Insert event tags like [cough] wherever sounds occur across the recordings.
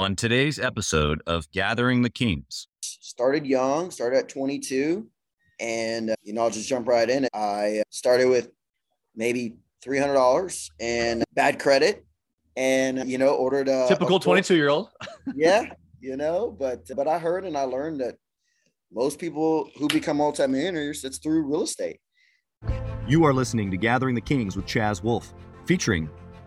on today's episode of Gathering the Kings. Started young, started at 22, and uh, you know, I'll just jump right in. I started with maybe $300 and bad credit, and you know, ordered a typical 22 year old. [laughs] yeah, you know, but but I heard and I learned that most people who become multimillionaires, it's through real estate. You are listening to Gathering the Kings with Chaz Wolfe, featuring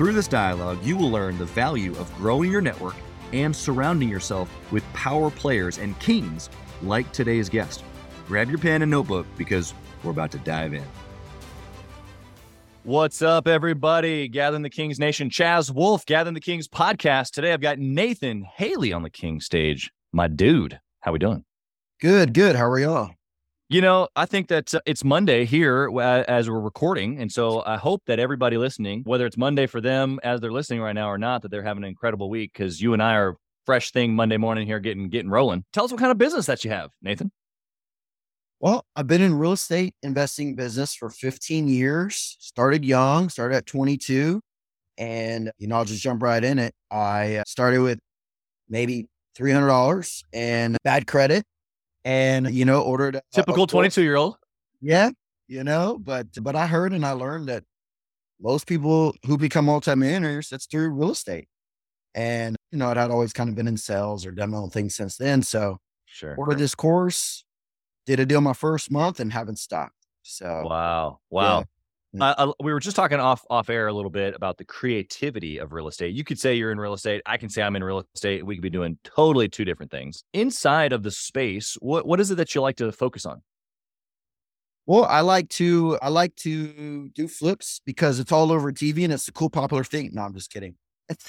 Through this dialogue, you will learn the value of growing your network and surrounding yourself with power players and kings like today's guest. Grab your pen and notebook because we're about to dive in. What's up, everybody? Gathering the Kings Nation, Chaz Wolfe, Gathering the Kings podcast. Today I've got Nathan Haley on the King stage. My dude, how we doing? Good, good. How are y'all? You know, I think that uh, it's Monday here as we're recording. And so I hope that everybody listening, whether it's Monday for them as they're listening right now or not, that they're having an incredible week because you and I are fresh thing Monday morning here getting getting rolling. Tell us what kind of business that you have, Nathan. Well, I've been in real estate investing business for 15 years. Started young, started at 22. And, you know, I'll just jump right in it. I uh, started with maybe $300 and bad credit and you know ordered typical 22 year old yeah you know but but i heard and i learned that most people who become multimillionaires that's through real estate. And you know i'd always kind of been in sales or done my own thing since then so sure ordered this course did a deal my first month and haven't stopped so wow wow. yeah. Uh, we were just talking off off air a little bit about the creativity of real estate. You could say you're in real estate. I can say I'm in real estate. We could be doing totally two different things. Inside of the space, what what is it that you like to focus on? Well, I like to I like to do flips because it's all over TV and it's a cool popular thing. No, I'm just kidding. [laughs]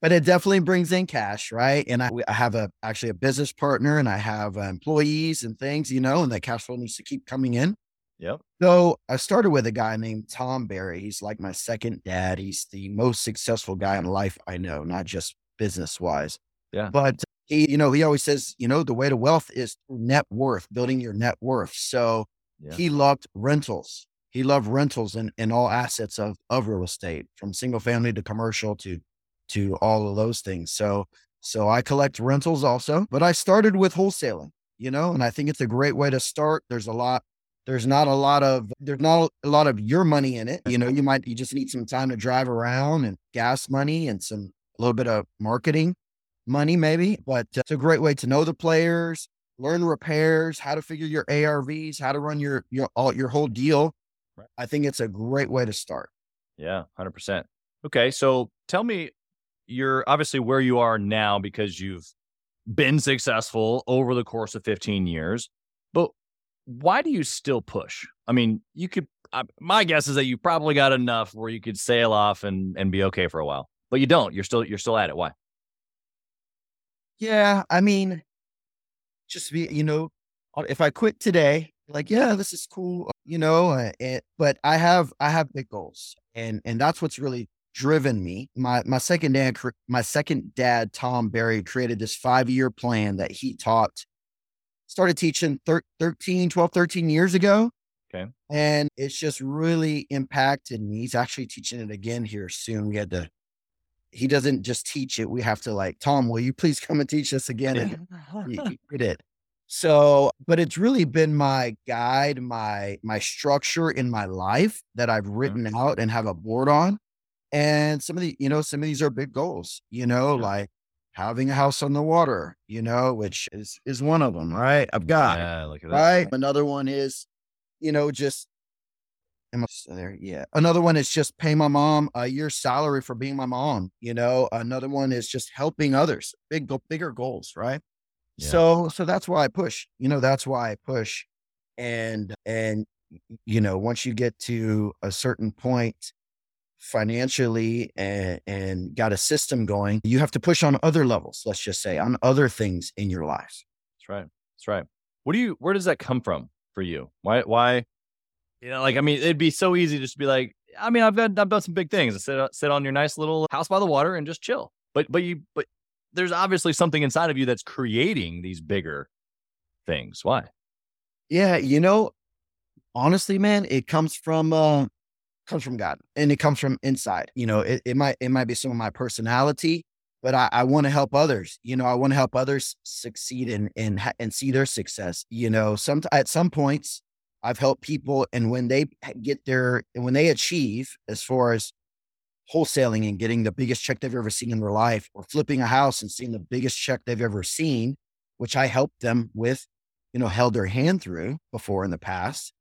but it definitely brings in cash, right? And I, I have a actually a business partner and I have uh, employees and things, you know, and that cash flow needs to keep coming in. Yep. So I started with a guy named Tom Barry. He's like my second dad. He's the most successful guy in life I know, not just business wise. Yeah. But he, you know, he always says, you know, the way to wealth is net worth, building your net worth. So yeah. he loved rentals. He loved rentals and, and all assets of, of real estate from single family to commercial to, to all of those things. So, so I collect rentals also, but I started with wholesaling, you know, and I think it's a great way to start. There's a lot there's not a lot of there's not a lot of your money in it. You know, you might you just need some time to drive around and gas money and some a little bit of marketing money maybe, but uh, it's a great way to know the players, learn repairs, how to figure your ARVs, how to run your your all your whole deal. Right. I think it's a great way to start. Yeah, 100%. Okay, so tell me you're obviously where you are now because you've been successful over the course of 15 years. Why do you still push? I mean, you could. Uh, my guess is that you probably got enough where you could sail off and and be okay for a while, but you don't. You're still you're still at it. Why? Yeah, I mean, just be you know, if I quit today, like yeah, this is cool, you know, uh, it, but I have I have big goals, and and that's what's really driven me. My my second dad, my second dad, Tom Barry, created this five year plan that he taught started teaching thir- 13, 12, 13 years ago. Okay. And it's just really impacted me. He's actually teaching it again here soon. We had to, he doesn't just teach it. We have to like, Tom, will you please come and teach us again? And [laughs] he, he did. So, but it's really been my guide, my my structure in my life that I've mm-hmm. written mm-hmm. out and have a board on. And some of the, you know, some of these are big goals, you know, yeah. like having a house on the water, you know, which is is one of them, right? I've got yeah, look at that. right. Another one is, you know, just am I there? Yeah. Another one is just pay my mom a year's salary for being my mom. You know, another one is just helping others. Big, bigger goals, right? Yeah. So, so that's why I push. You know, that's why I push, and and you know, once you get to a certain point, financially and, and got a system going, you have to push on other levels, let's just say, on other things in your life. That's right. That's right. What do you, where does that come from for you? Why, why, you know, like, I mean, it'd be so easy just to be like, I mean, I've done, I've done some big things. Sit, sit on your nice little house by the water and just chill. But, but you, but there's obviously something inside of you that's creating these bigger things. Why? Yeah. You know, honestly, man, it comes from, uh, comes from God and it comes from inside. You know, it, it might, it might be some of my personality, but I, I want to help others. You know, I want to help others succeed and, and, and see their success. You know, some, at some points, I've helped people, and when they get their, and when they achieve as far as wholesaling and getting the biggest check they've ever seen in their life, or flipping a house and seeing the biggest check they've ever seen, which I helped them with, you know, held their hand through before in the past.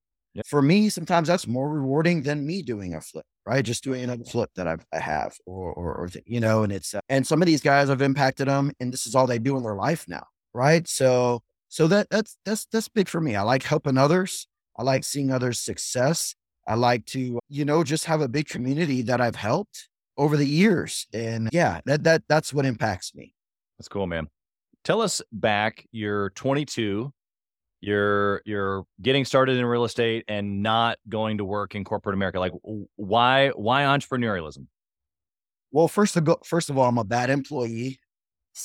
For me, sometimes that's more rewarding than me doing a flip, right? Just doing another flip that I've, I have, or, or, or you know, and it's, uh, and some of these guys have impacted them, and this is all they do in their life now, right? So, so that that's that's that's big for me. I like helping others. I like seeing others' success. I like to, you know, just have a big community that I've helped over the years. And yeah, that that that's what impacts me. That's cool, man. Tell us back, you're 22, you're you're getting started in real estate and not going to work in corporate America. Like why why entrepreneurialism? Well, first of all, first of all, I'm a bad employee.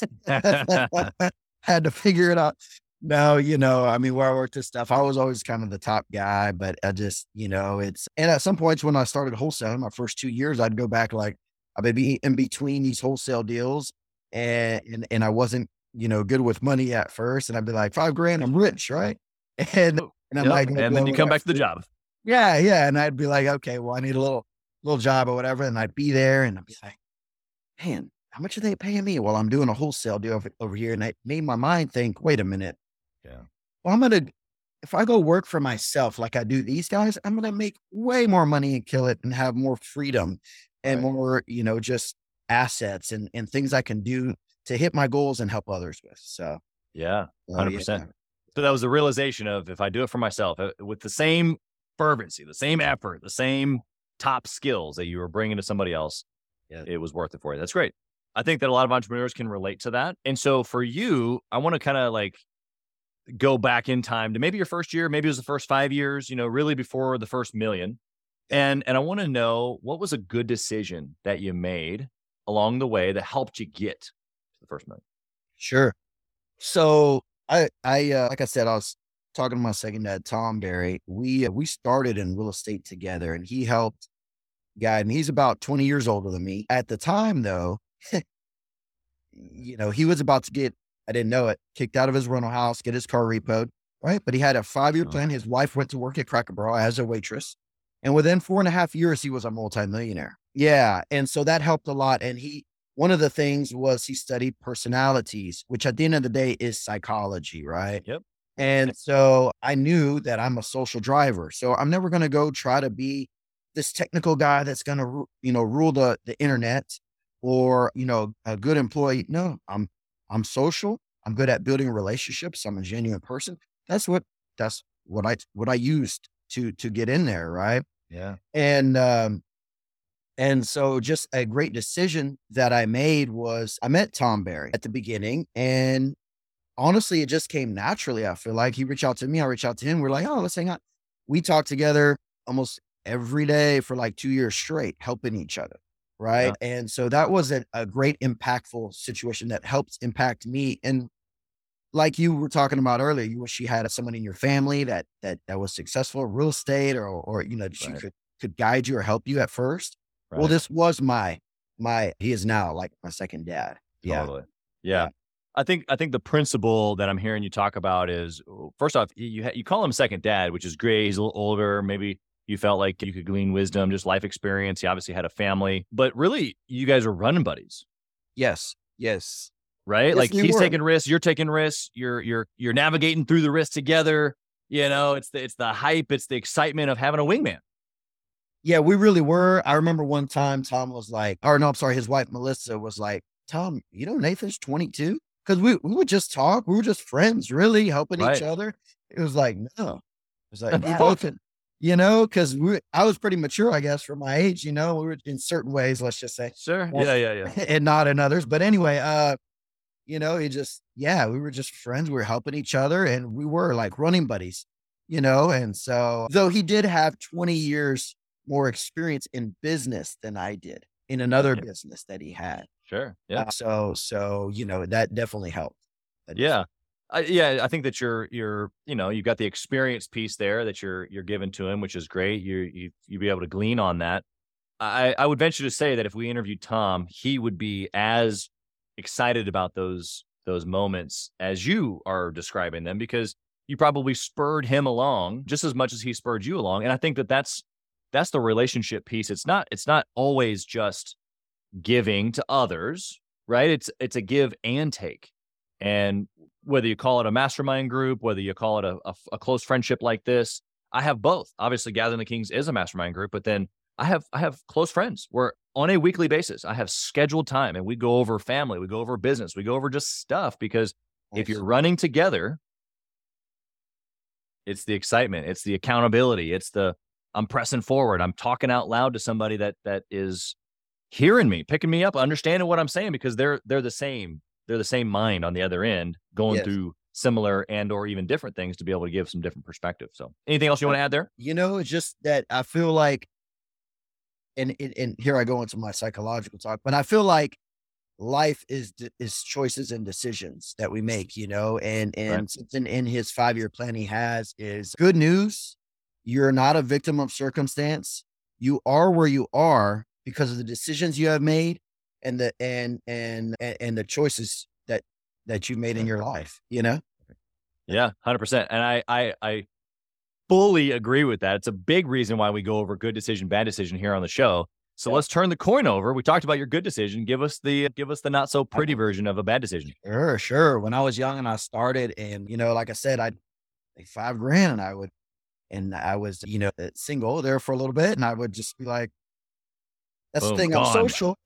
[laughs] [laughs] Had to figure it out. No, you know, I mean, where I worked this stuff, I was always kind of the top guy, but I just, you know, it's, and at some points when I started wholesaling, my first two years, I'd go back like, I'd be in between these wholesale deals and, and, and I wasn't, you know, good with money at first. And I'd be like, five grand, I'm rich, right? [laughs] And, oh, and I'm yep. like, and then you come back to the job. Yeah. Yeah. And I'd be like, okay, well, I need a little, little job or whatever. And I'd be there and I'd be like, man, how much are they paying me? Well, I'm doing a wholesale deal over, over here. And I made my mind think, wait a minute yeah. Well, I'm going to, if I go work for myself like I do these guys, I'm going to make way more money and kill it and have more freedom and right. more, you know, just assets and, and things I can do to hit my goals and help others with. So, yeah, 100%. yeah. So that was the realization of if I do it for myself uh, with the same fervency, the same effort, the same top skills that you were bringing to somebody else, yeah. it was worth it for you. That's great. I think that a lot of entrepreneurs can relate to that. And so for you, I want to kind of like go back in time to maybe your first year, maybe it was the first five years, you know, really before the first million. And and I want to know what was a good decision that you made along the way that helped you get the first million. Sure. So I I uh, like I said, I was talking to my second dad, Tom Barry. We uh, we started in real estate together, and he helped guide me. He's about twenty years older than me. At the time, though, [laughs] you know, he was about to get I didn't know it. Kicked out of his rental house, get his car repoed, right? But he had a five year plan. His wife went to work at Cracker Barrel as a waitress. And within four and a half years, he was a multimillionaire. Yeah. And so that helped a lot. And he, one of the things was he studied personalities, which at the end of the day is psychology, right? Yep. And so I knew that I'm a social driver. So I'm never going to go try to be this technical guy that's going to, you know, rule the, the internet or, you know, a good employee. No, I'm I'm social. I'm good at building relationships. I'm a genuine person. That's what that's what I what I used to to get in there, right? Yeah. And um and so just a great decision that I made was I met Tom Barry at the beginning and honestly it just came naturally. I feel like he reached out to me, I reached out to him. We're like, "Oh, let's hang out." We talked together almost every day for like 2 years straight, helping each other right yeah. and so that was a, a great impactful situation that helped impact me and like you were talking about earlier you wish you had someone in your family that that that was successful real estate or or you know she right. could could guide you or help you at first right. well this was my my he is now like my second dad yeah totally. yeah. yeah. I think I think the principle that I'm hearing you talk about is first off you you call him second dad, which is great. He's a little older, maybe you felt like you could glean wisdom, just life experience. You obviously had a family, but really, you guys are running buddies. Yes. Yes. Right. Yes, like he's were. taking risks, you're taking risks. You're you're you're navigating through the risks together. You know, it's the it's the hype, it's the excitement of having a wingman. Yeah, we really were. I remember one time Tom was like, or no, I'm sorry, his wife Melissa was like, Tom, you know Nathan's 22? Because we, we would just talk. We were just friends, really helping right. each other. It was like, no. It was like we both you know, because I was pretty mature, I guess, for my age. You know, we were in certain ways, let's just say. Sure. Yeah, yeah, yeah. [laughs] And not in others. But anyway, uh, you know, he just yeah, we were just friends. We were helping each other, and we were like running buddies. You know, and so though he did have 20 years more experience in business than I did in another yeah. business that he had. Sure. Yeah. Uh, so so you know that definitely helped. That yeah. I, yeah, I think that you're you're you know you've got the experience piece there that you're you're giving to him, which is great. You you you be able to glean on that. I I would venture to say that if we interviewed Tom, he would be as excited about those those moments as you are describing them because you probably spurred him along just as much as he spurred you along. And I think that that's that's the relationship piece. It's not it's not always just giving to others, right? It's it's a give and take. And whether you call it a mastermind group, whether you call it a, a, a close friendship like this, I have both. Obviously, Gathering the Kings is a mastermind group, but then I have I have close friends where on a weekly basis I have scheduled time and we go over family, we go over business, we go over just stuff because nice. if you're running together, it's the excitement, it's the accountability, it's the I'm pressing forward, I'm talking out loud to somebody that that is hearing me, picking me up, understanding what I'm saying because they're they're the same they're the same mind on the other end going yes. through similar and or even different things to be able to give some different perspective so anything else you want to add there you know it's just that i feel like and, and and here i go into my psychological talk but i feel like life is is choices and decisions that we make you know and and right. something in his five year plan he has is good news you're not a victim of circumstance. You are where you are because of the decisions you have made and the and and and the choices that that you made in your life you know? Yeah 100% and i i i fully agree with that. It's a big reason why we go over good decision bad decision here on the show. So yeah. let's turn the coin over. We talked about your good decision. Give us the give us the not so pretty version of a bad decision. Sure sure. When i was young and i started and you know like i said i'd like five grand and i would and i was you know single there for a little bit and i would just be like that's Boom, the thing gone. [laughs] i'm social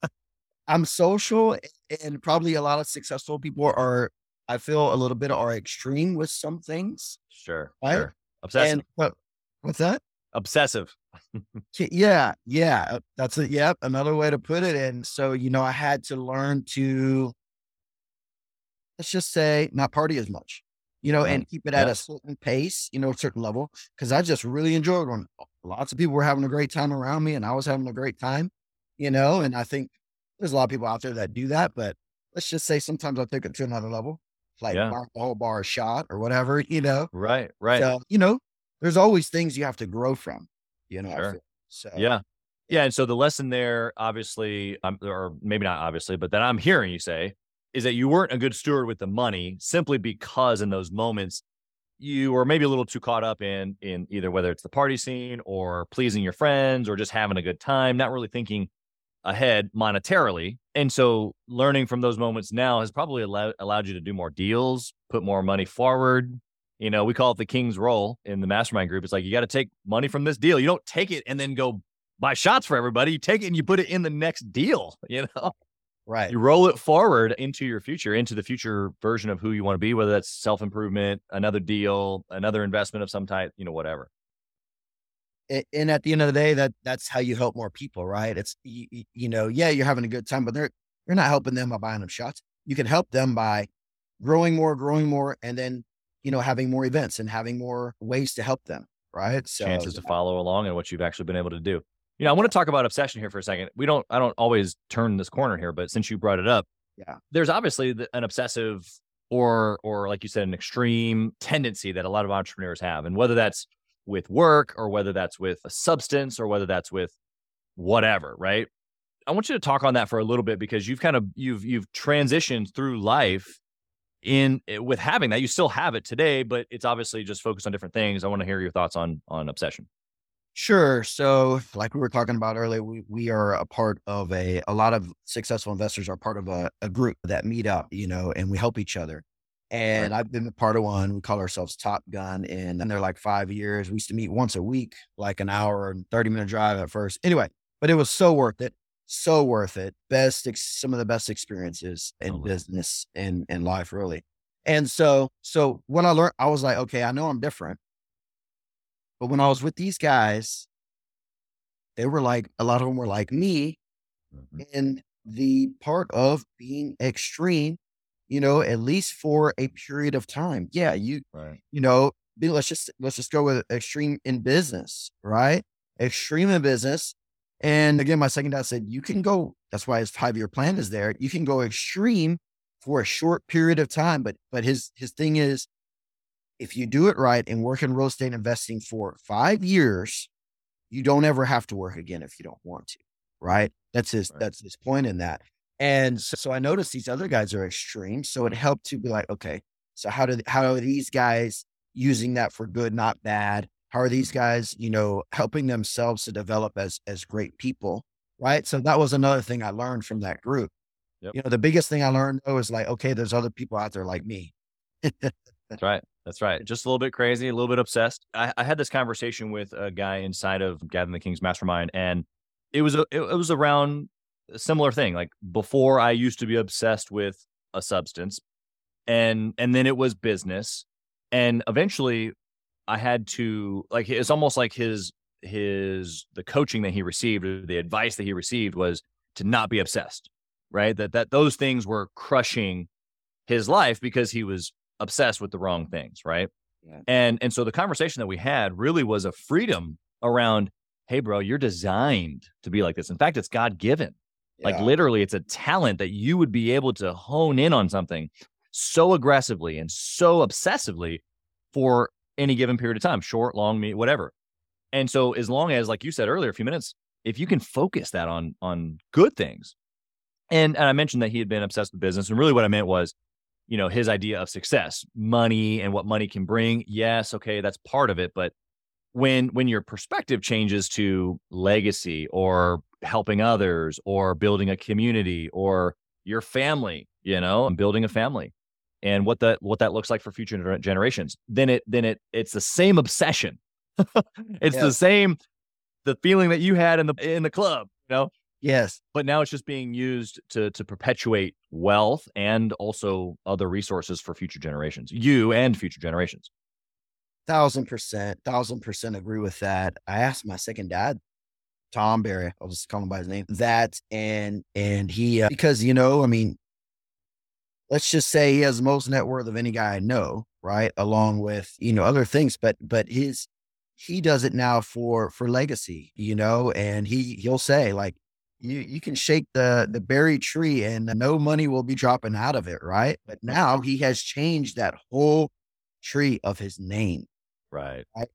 I'm social, and probably a lot of successful people are. I feel a little bit are extreme with some things. Sure, right? sure. Obsessive. And, what, what's that? Obsessive. [laughs] yeah, yeah. Uh, that's it. Yep, another way to put it. And so, you know, I had to learn to let's just say not party as much, you know, and keep it at a certain pace, you know, a certain level. Cause I just really enjoyed when lots of people were having a great time around me and I was having a great time, you know, and I think there's a lot of people out there that do that, but let's just say sometimes I take it to another level, like yeah. the whole bar shot or whatever, you know. Right, right. So, you know, there's always things you have to grow from, you know. Sure. So yeah. Yeah. And so the lesson there, obviously, um, or maybe not obviously, but that I'm hearing you say is that you weren't a good steward with the money simply because in those moments you were maybe a little too caught up in in either whether it's the party scene or pleasing your friends or just having a good time, not really thinking ahead monetarily. And so learning from those moments now has probably allowed, allowed you to do more deals, put more money forward. You know, we call it the king's roll in the mastermind group. It's like you got to take money from this deal. You don't take it and then go buy shots for everybody. You take it and you put it in the next deal, [laughs] you know? Right. You roll it forward into your future, into the future version of who you want to be, whether that's self improvement, another deal, another investment of some type, you know, whatever and at the end of the day, that that's how you help more people, right? It's you, you know, yeah, you're having a good time, but they're you're not helping them by buying them shots. You can help them by growing more, growing more, and then you know having more events and having more ways to help them, right? So chances to follow along and what you've actually been able to do. You know, I want to talk about obsession here for a second. We don't, I don't always turn this corner here, but since you brought it up, yeah, there's obviously an obsessive or or like you said, an extreme tendency that a lot of entrepreneurs have, and whether that's with work or whether that's with a substance or whether that's with whatever, right? I want you to talk on that for a little bit because you've kind of you've you've transitioned through life in eh, with having that. You still have it today, but it's obviously just focused on different things. I want to hear your thoughts on on obsession. Sure. So, like we were talking about earlier, we, we are a part of a, a lot of successful investors are part of a, a group that meet up, you know, and we help each other. And right. I've been a part of one. We call ourselves Top Gun. And, and they're like five years. We used to meet once a week, like an hour and 30 minute drive at first. Anyway, but it was so worth it. So worth it. Best, ex- some of the best experiences oh, in oh, business and, in life, really. And so, so when I learned, I was like, okay, I know I'm different. But when I was with these guys, they were like, a lot of them were like me mm-hmm. in the part of being extreme, you know, at least for a period of time. Yeah. You, right. you know, let's just, let's just go with extreme in business, right? Extreme in business. And again, my second dad said, you can go, that's why his five year plan is there. You can go extreme for a short period of time. But, but his, his thing is, if you do it right and work in real estate investing for five years, you don't ever have to work again if you don't want to. Right. That's his, right. that's his point in that. And so, so I noticed these other guys are extreme. So it helped to be like, okay, so how do, how are these guys using that for good, not bad? How are these guys, you know, helping themselves to develop as, as great people? Right. So that was another thing I learned from that group. Yep. You know, the biggest thing I learned though is like, okay, there's other people out there like me. [laughs] That's right. That's right. Just a little bit crazy, a little bit obsessed. I, I, had this conversation with a guy inside of Gathering the Kings Mastermind, and it was a, it, it was around a similar thing. Like before, I used to be obsessed with a substance, and and then it was business, and eventually, I had to like it's almost like his his the coaching that he received, the advice that he received was to not be obsessed, right? That that those things were crushing his life because he was obsessed with the wrong things, right? Yeah. And and so the conversation that we had really was a freedom around, hey, bro, you're designed to be like this. In fact, it's God given. Yeah. Like literally, it's a talent that you would be able to hone in on something so aggressively and so obsessively for any given period of time, short, long, me, whatever. And so as long as, like you said earlier, a few minutes, if you can focus that on on good things, and, and I mentioned that he had been obsessed with business, and really what I meant was you know his idea of success money and what money can bring yes okay that's part of it but when when your perspective changes to legacy or helping others or building a community or your family you know and building a family and what that what that looks like for future generations then it then it it's the same obsession [laughs] it's yeah. the same the feeling that you had in the in the club you know Yes. But now it's just being used to to perpetuate wealth and also other resources for future generations, you and future generations. Thousand percent, thousand percent agree with that. I asked my second dad, Tom Barry, I'll just call him by his name, that and and he uh, because you know, I mean, let's just say he has the most net worth of any guy I know, right? Along with you know other things, but but his he does it now for for legacy, you know, and he he'll say like you you can shake the the berry tree and no money will be dropping out of it, right? But now he has changed that whole tree of his name. Right. Right.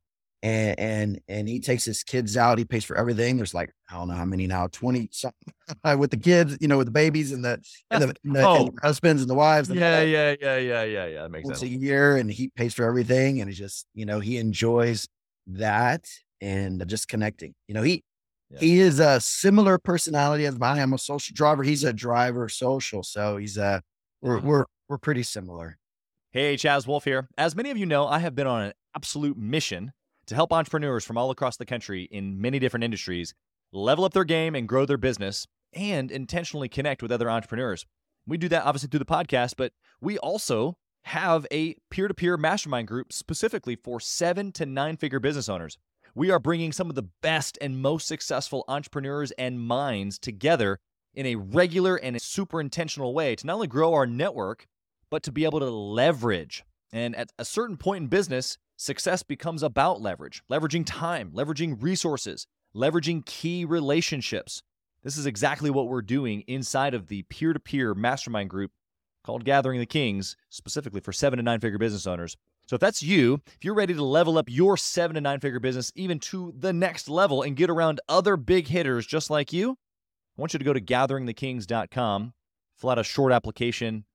And and and he takes his kids out, he pays for everything. There's like, I don't know how many now, 20 something [laughs] with the kids, you know, with the babies and the and the, and the, oh. and the husbands and the wives. And yeah, yeah, yeah, yeah, yeah, yeah. That makes once sense. a year and he pays for everything and he just, you know, he enjoys that and just connecting. You know, he he is a similar personality as mine. I'm a social driver. He's a driver social. So he's a, uh, we're, uh-huh. we're, we're pretty similar. Hey, Chaz Wolfe here. As many of you know, I have been on an absolute mission to help entrepreneurs from all across the country in many different industries level up their game and grow their business and intentionally connect with other entrepreneurs. We do that obviously through the podcast, but we also have a peer to peer mastermind group specifically for seven to nine figure business owners. We are bringing some of the best and most successful entrepreneurs and minds together in a regular and super intentional way to not only grow our network, but to be able to leverage. And at a certain point in business, success becomes about leverage, leveraging time, leveraging resources, leveraging key relationships. This is exactly what we're doing inside of the peer to peer mastermind group called Gathering the Kings, specifically for seven to nine figure business owners. So if that's you, if you're ready to level up your seven to nine figure business even to the next level and get around other big hitters just like you, I want you to go to gatheringthekings.com, fill out a short application,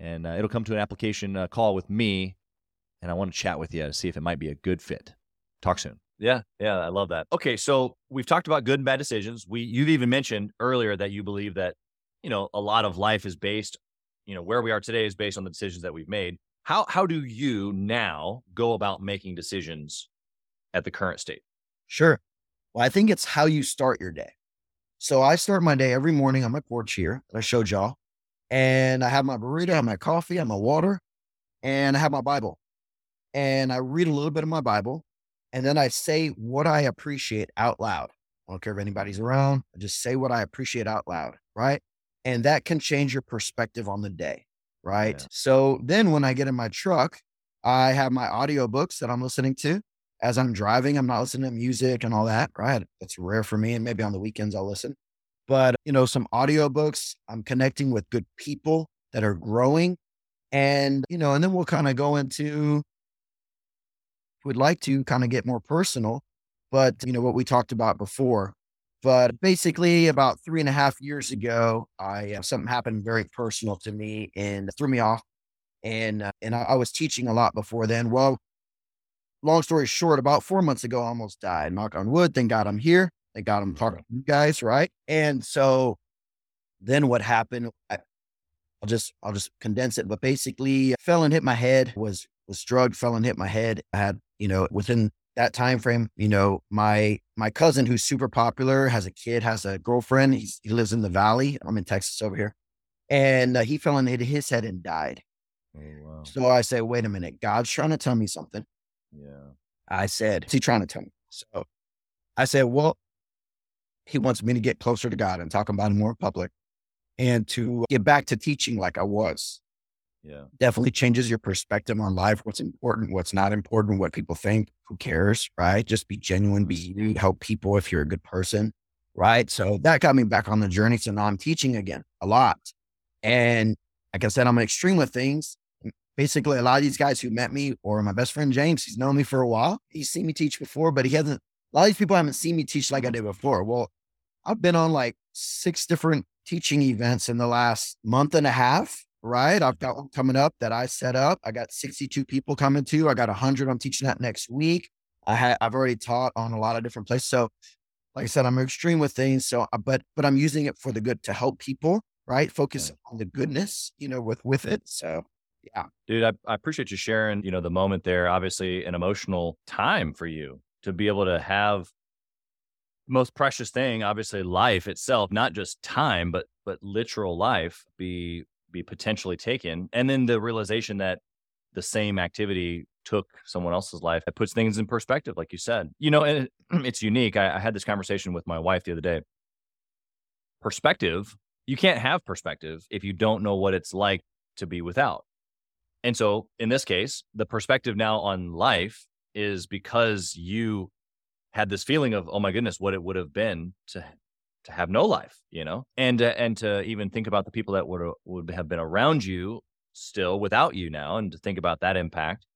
and uh, it'll come to an application uh, call with me. And I want to chat with you to see if it might be a good fit. Talk soon. Yeah, yeah, I love that. Okay, so we've talked about good and bad decisions. We you've even mentioned earlier that you believe that, you know, a lot of life is based, you know, where we are today is based on the decisions that we've made. How how do you now go about making decisions at the current state? Sure. Well, I think it's how you start your day. So I start my day every morning on my porch here that I showed y'all. And I have my burrito, I have my coffee, I have my water, and I have my Bible. And I read a little bit of my Bible. And then I say what I appreciate out loud. I don't care if anybody's around. I just say what I appreciate out loud. Right. And that can change your perspective on the day. Right. Yeah. So then when I get in my truck, I have my audiobooks that I'm listening to as I'm driving. I'm not listening to music and all that. Right. That's rare for me. And maybe on the weekends I'll listen. But, you know, some audiobooks, I'm connecting with good people that are growing. And, you know, and then we'll kind of go into, we'd like to kind of get more personal, but, you know, what we talked about before. But basically, about three and a half years ago, I uh, something happened very personal to me and threw me off. And uh, and I, I was teaching a lot before then. Well, long story short, about four months ago, I almost died. Knock on wood. Thank God I'm here. Thank God I'm talking to you guys, right? And so then what happened? I, I'll just I'll just condense it. But basically, fell and hit my head. Was was drugged. Fell and hit my head. I had you know within that time frame, you know my my cousin who's super popular has a kid, has a girlfriend. He's, he lives in the valley. I'm in Texas over here, and uh, he fell and hit his head and died. Oh, wow. So I said, wait a minute, God's trying to tell me something. Yeah. I said, is he trying to tell me? So I said, well, he wants me to get closer to God and talk about him more in public and to get back to teaching like I was. Yeah. Definitely changes your perspective on life, what's important, what's not important, what people think, who cares, right? Just be genuine, be you, help people if you're a good person, right? So that got me back on the journey. So now I'm teaching again a lot. And like I said, I'm an extreme with things. Basically, a lot of these guys who met me, or my best friend James, he's known me for a while. He's seen me teach before, but he hasn't, a lot of these people haven't seen me teach like I did before. Well, I've been on like six different teaching events in the last month and a half, right? I've got one coming up that I set up. I got 62 people coming to. I got 100 I'm teaching that next week. I had I've already taught on a lot of different places. So, like I said, I'm extreme with things. So, uh, but but I'm using it for the good to help people, right? Focus on the goodness, you know, with with it. So, yeah, dude, I, I appreciate you sharing. You know, the moment there. Obviously, an emotional time for you to be able to have most precious thing obviously life itself not just time but but literal life be be potentially taken and then the realization that the same activity took someone else's life it puts things in perspective like you said. You know and [clears throat] it's unique. I, I had this conversation with my wife the other day. Perspective you can't have perspective if you don't know what it's like to be without. And so in this case the perspective now on life is because you had this feeling of oh my goodness what it would have been to to have no life you know and uh, and to even think about the people that would would have been around you still without you now and to think about that impact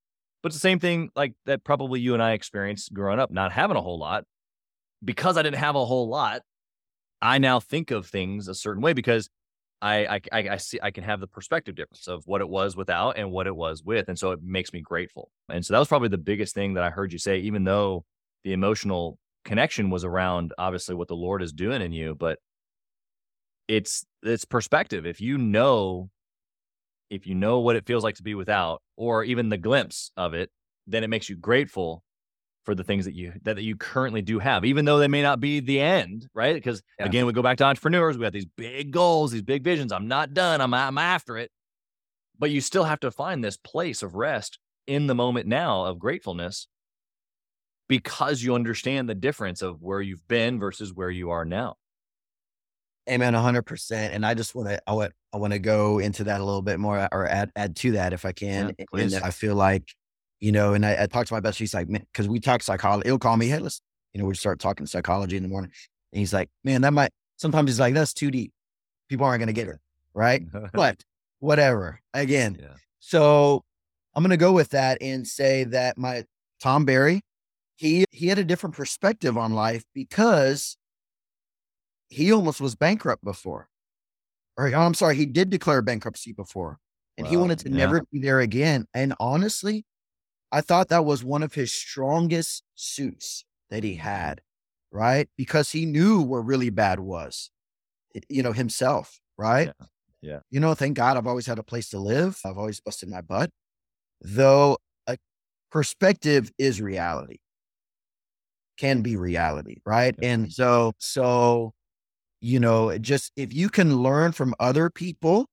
but it's the same thing like that probably you and I experienced growing up not having a whole lot because I didn't have a whole lot I now think of things a certain way because I, I I see I can have the perspective difference of what it was without and what it was with, and so it makes me grateful. And so that was probably the biggest thing that I heard you say. Even though the emotional connection was around obviously what the Lord is doing in you, but it's it's perspective. If you know if you know what it feels like to be without or even the glimpse of it, then it makes you grateful for the things that you that, that you currently do have, even though they may not be the end, right? Because yeah. again, we go back to entrepreneurs, we have these big goals, these big visions. I'm not done. I'm I'm after it. But you still have to find this place of rest in the moment now of gratefulness because you understand the difference of where you've been versus where you are now. Amen, hundred percent. And I just want to, I want, I want to go into that a little bit more, or add, add to that if I can. Yeah, and I feel like, you know, and I, I talked to my best. He's like, man, because we talk psychology. He'll call me, hey, let's, you know, we start talking psychology in the morning. And he's like, man, that might. Sometimes he's like, that's too deep. People aren't going to get it, right? [laughs] but whatever. Again, yeah. so I'm going to go with that and say that my Tom Barry, he he had a different perspective on life because he almost was bankrupt before. Or I'm sorry, he did declare bankruptcy before. And he wanted to yeah. never be there again. And honestly, I thought that was one of his strongest suits that he had, right? Because he knew where really bad was, you know, himself, right? Yeah. yeah. You know, thank God I've always had a place to live. I've always busted my butt. Though a perspective is reality can be reality, right? And so, so, you know, just if you can learn from other people,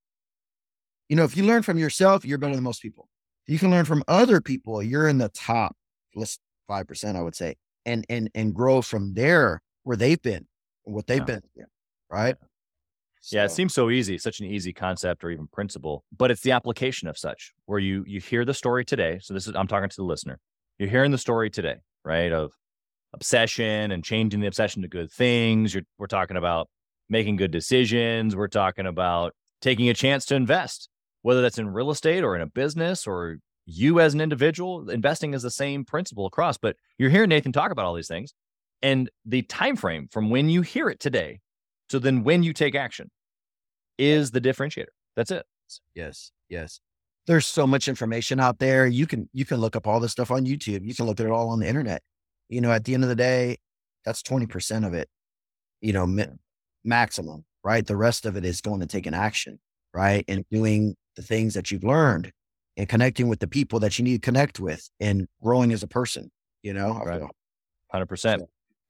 you know, if you learn from yourself, you're better than most people. If you can learn from other people, you're in the top, let's 5%, I would say, and, and, and grow from there where they've been, what they've yeah. been. Right. So. Yeah, it seems so easy, such an easy concept or even principle, but it's the application of such where you you hear the story today. So this is I'm talking to the listener. You're hearing the story today, right? Of obsession and changing the obsession to good things. You're, we're talking about making good decisions. We're talking about taking a chance to invest, whether that's in real estate or in a business or you as an individual. Investing is the same principle across. But you're hearing Nathan talk about all these things, and the time frame from when you hear it today to then when you take action is the differentiator. That's it. Yes. Yes. There's so much information out there. You can you can look up all this stuff on YouTube. You can look at it all on the internet. You know, at the end of the day, that's 20% mm-hmm. of it, you know, mi- maximum, right? The rest of it is going to take an action, right? And doing the things that you've learned and connecting with the people that you need to connect with and growing as a person, you know? Right. 100%.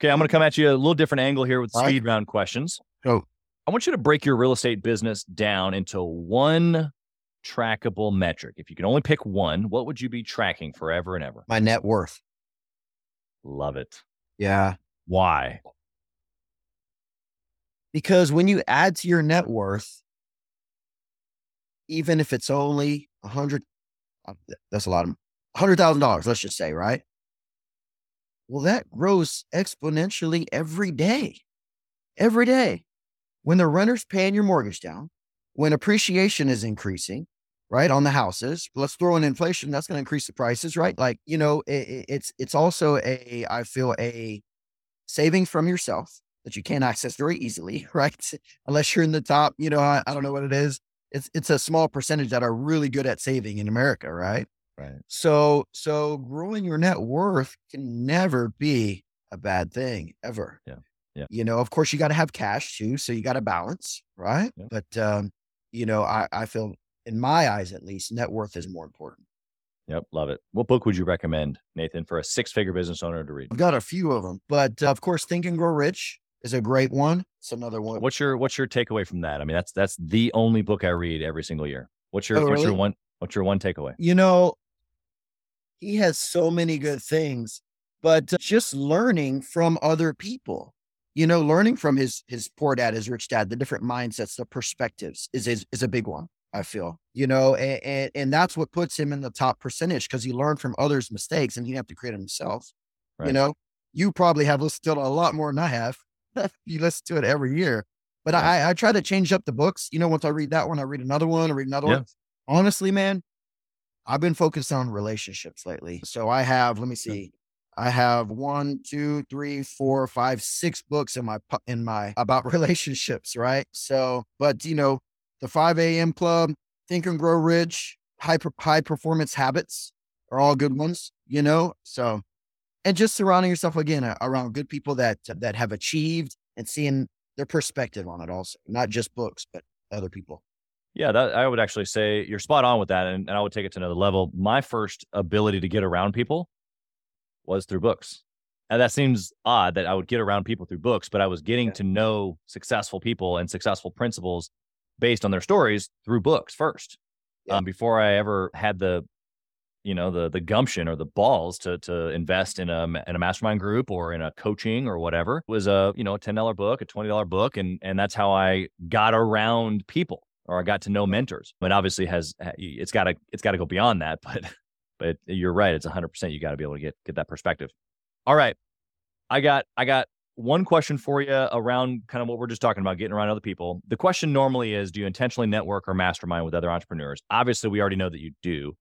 Okay, I'm going to come at you a little different angle here with speed right. round questions. Oh, I want you to break your real estate business down into one trackable metric. If you can only pick one, what would you be tracking forever and ever? My net worth. Love it. Yeah. Why? Because when you add to your net worth, even if it's only a hundred, uh, that's a lot of hundred thousand dollars, let's just say, right? Well, that grows exponentially every day. Every day. When the renter's paying your mortgage down, when appreciation is increasing, right, on the houses, let's throw in inflation, that's going to increase the prices, right? Like, you know, it, it's it's also a I feel a saving from yourself that you can't access very easily, [laughs] right? Unless you're in the top, you know, I, I don't know what it is. It's it's a small percentage that are really good at saving in America, right? Right. So so growing your net worth can never be a bad thing ever. Yeah. Yeah. You know, of course you got to have cash too, so you got to balance, right? Yeah. But um, you know, I I feel in my eyes at least, net worth is more important. Yep, love it. What book would you recommend, Nathan, for a six-figure business owner to read? I've got a few of them, but uh, of course, Think and Grow Rich is a great one. It's another one. What's your What's your takeaway from that? I mean, that's that's the only book I read every single year. What's your oh, What's really? your one What's your one takeaway? You know, he has so many good things, but just learning from other people you know, learning from his his poor dad, his rich dad, the different mindsets, the perspectives is is, is a big one. I feel, you know, and, and, and that's what puts him in the top percentage because he learned from others' mistakes and he didn't have to create them himself. Right. You know, you probably have listened to it a lot more than I have. [laughs] you listen to it every year, but I, I try to change up the books. You know, once I read that one, I read another one, I read another yeah. one. Honestly, man, I've been focused on relationships lately. So I have, let me see, I have one, two, three, four, five, six books in my in my about [laughs] relationships, right? So, but you know, the 5 a.m. club, Think and Grow Rich, high high performance habits are all good ones, you know. So, and just surrounding yourself again uh, around good people that that have achieved and seeing their perspective on it, also not just books, but other people. Yeah, that I would actually say you're spot on with that, and, and I would take it to another level. My first ability to get around people was through books. And that seems odd that I would get around people through books, but I was getting yeah. to know successful people and successful principles based on their stories through books first. Yeah. Um, before I ever had the, you know, the the gumption or the balls to to invest in a in a mastermind group or in a coaching or whatever it was a you know a ten dollar book, a twenty dollar book, and and that's how I got around people or I got to know mentors. But obviously has it's got to it's got to go beyond that. [laughs] But but you're right. It's 100%. You got to be able to get, get that perspective. All right. I got, I got one question for you around kind of what we're just talking about, getting around other people. The question normally is Do you intentionally network or mastermind with other entrepreneurs? Obviously, we already know that you do,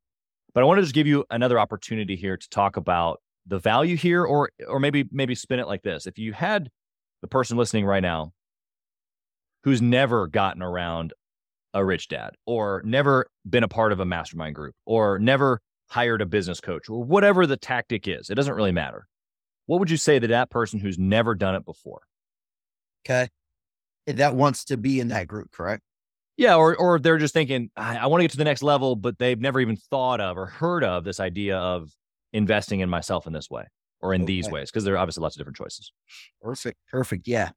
but I want to just give you another opportunity here to talk about the value here, or, or maybe, maybe spin it like this. If you had the person listening right now who's never gotten around a rich dad or never been a part of a mastermind group or never hired a business coach or whatever the tactic is. It doesn't really matter. What would you say to that person who's never done it before? Okay. That wants to be in that group, correct? Yeah, or or they're just thinking, I, I want to get to the next level, but they've never even thought of or heard of this idea of investing in myself in this way or in okay. these ways, because there are obviously lots of different choices. Perfect. Perfect. Yeah.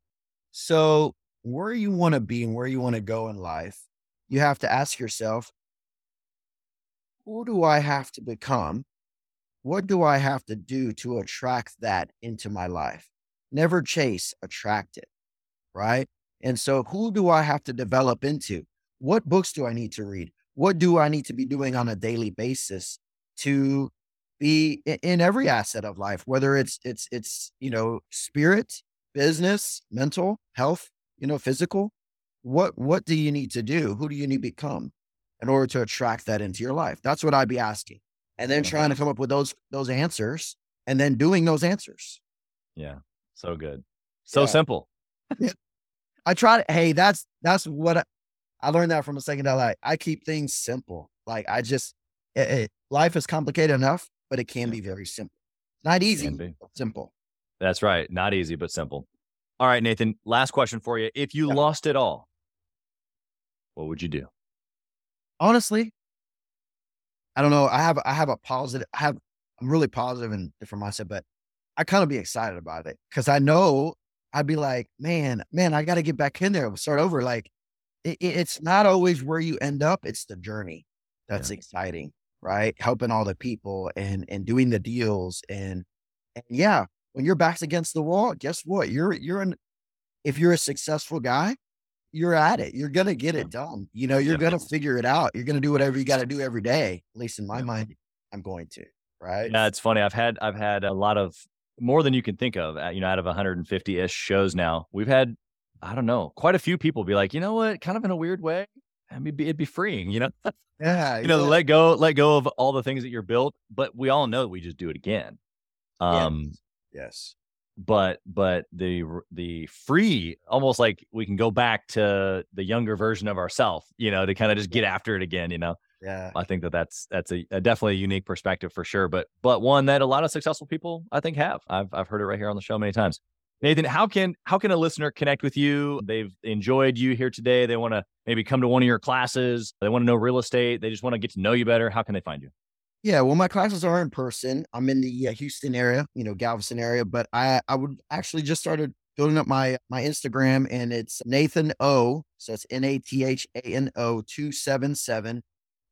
So where you want to be and where you want to go in life, you have to ask yourself, who do I have to become what do I have to do to attract that into my life? Never chase, attract it. Right. And so, who do I have to develop into? What books do I need to read? What do I need to be doing on a daily basis to be in every asset of life, whether it's it's it's you know spirit, business, mental, health, you know, physical. What what do you need to do? Who do you need to become in order to attract that into your life? That's what I'd be asking. And then trying to mm-hmm. come up with those those answers and then doing those answers. Yeah. So good. So yeah. simple. [laughs] I try to hey, that's that's what I, I learned that from a second life. I keep things simple. Like I just it, it, life is complicated enough but it can be very simple. Not easy, simple. That's right. Not easy, but simple. All right, Nathan, last question for you. If you yeah. lost it all, what would you do? Honestly, I don't know. I have I have a positive I have I'm really positive and different mindset, but I kind of be excited about it because I know I'd be like, man, man, I got to get back in there, and start over. Like, it, it's not always where you end up; it's the journey that's yeah. exciting right? Helping all the people and and doing the deals and and yeah, when your back's against the wall, guess what? You're you're an if you're a successful guy, you're at it. You're gonna get it done. You know, you're gonna figure it out. You're gonna do whatever you got to do every day. At least in my mind, I'm going to. Right? Yeah, it's funny. I've had I've had a lot of more than you can think of. You know, out of 150 ish shows now, we've had I don't know quite a few people be like, you know what, kind of in a weird way. I mean, it'd be freeing, you know. [laughs] Yeah, you know, let go, let go of all the things that you're built. But we all know we just do it again. Um, yes. yes. But but the the free, almost like we can go back to the younger version of ourselves, you know, to kind of just get after it again, you know. Yeah. I think that that's that's a, a, definitely a unique perspective for sure, but but one that a lot of successful people I think have. I've I've heard it right here on the show many times. Nathan, how can how can a listener connect with you? They've enjoyed you here today. They want to maybe come to one of your classes. They want to know real estate. They just want to get to know you better. How can they find you? Yeah, well, my classes are in person. I'm in the uh, Houston area, you know, Galveston area, but I I would actually just started building up my my Instagram, and it's Nathan O. So it's N A T H A N O two seven seven.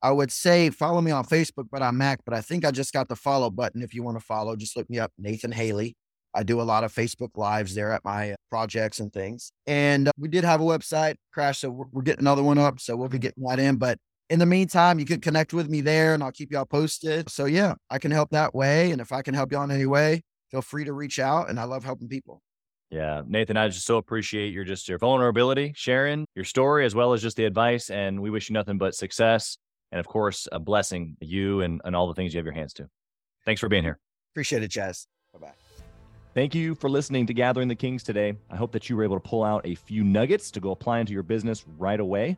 I would say follow me on Facebook, but I'm Mac. But I think I just got the follow button. If you want to follow, just look me up, Nathan Haley. I do a lot of Facebook lives there at my projects and things. And uh, we did have a website crash, so we're, we're, getting another one up. So we'll be getting that in. But in the meantime, you can connect with me there and I'll keep y'all posted. So yeah, I can help that way. And if I can help y'all in any way, feel free to reach out. And I love helping people. Yeah, Nathan, I just so appreciate your just your vulnerability, sharing your story as well as just the advice. And we wish you nothing but success. And of course, a blessing you and, and all the things you have your hands to. Thanks for being here. Appreciate it, Chaz. Bye bye. Thank you for listening to Gathering the Kings today. I hope that you were able to pull out a few nuggets to go apply into your business right away.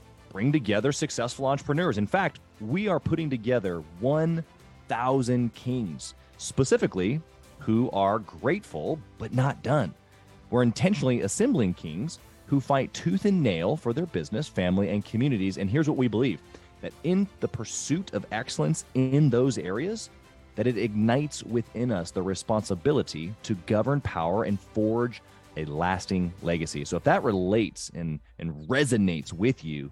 bring together successful entrepreneurs. In fact, we are putting together 1,000 kings, specifically who are grateful but not done. We're intentionally assembling kings who fight tooth and nail for their business, family, and communities. And here's what we believe that in the pursuit of excellence in those areas, that it ignites within us the responsibility to govern power and forge a lasting legacy. So if that relates and, and resonates with you,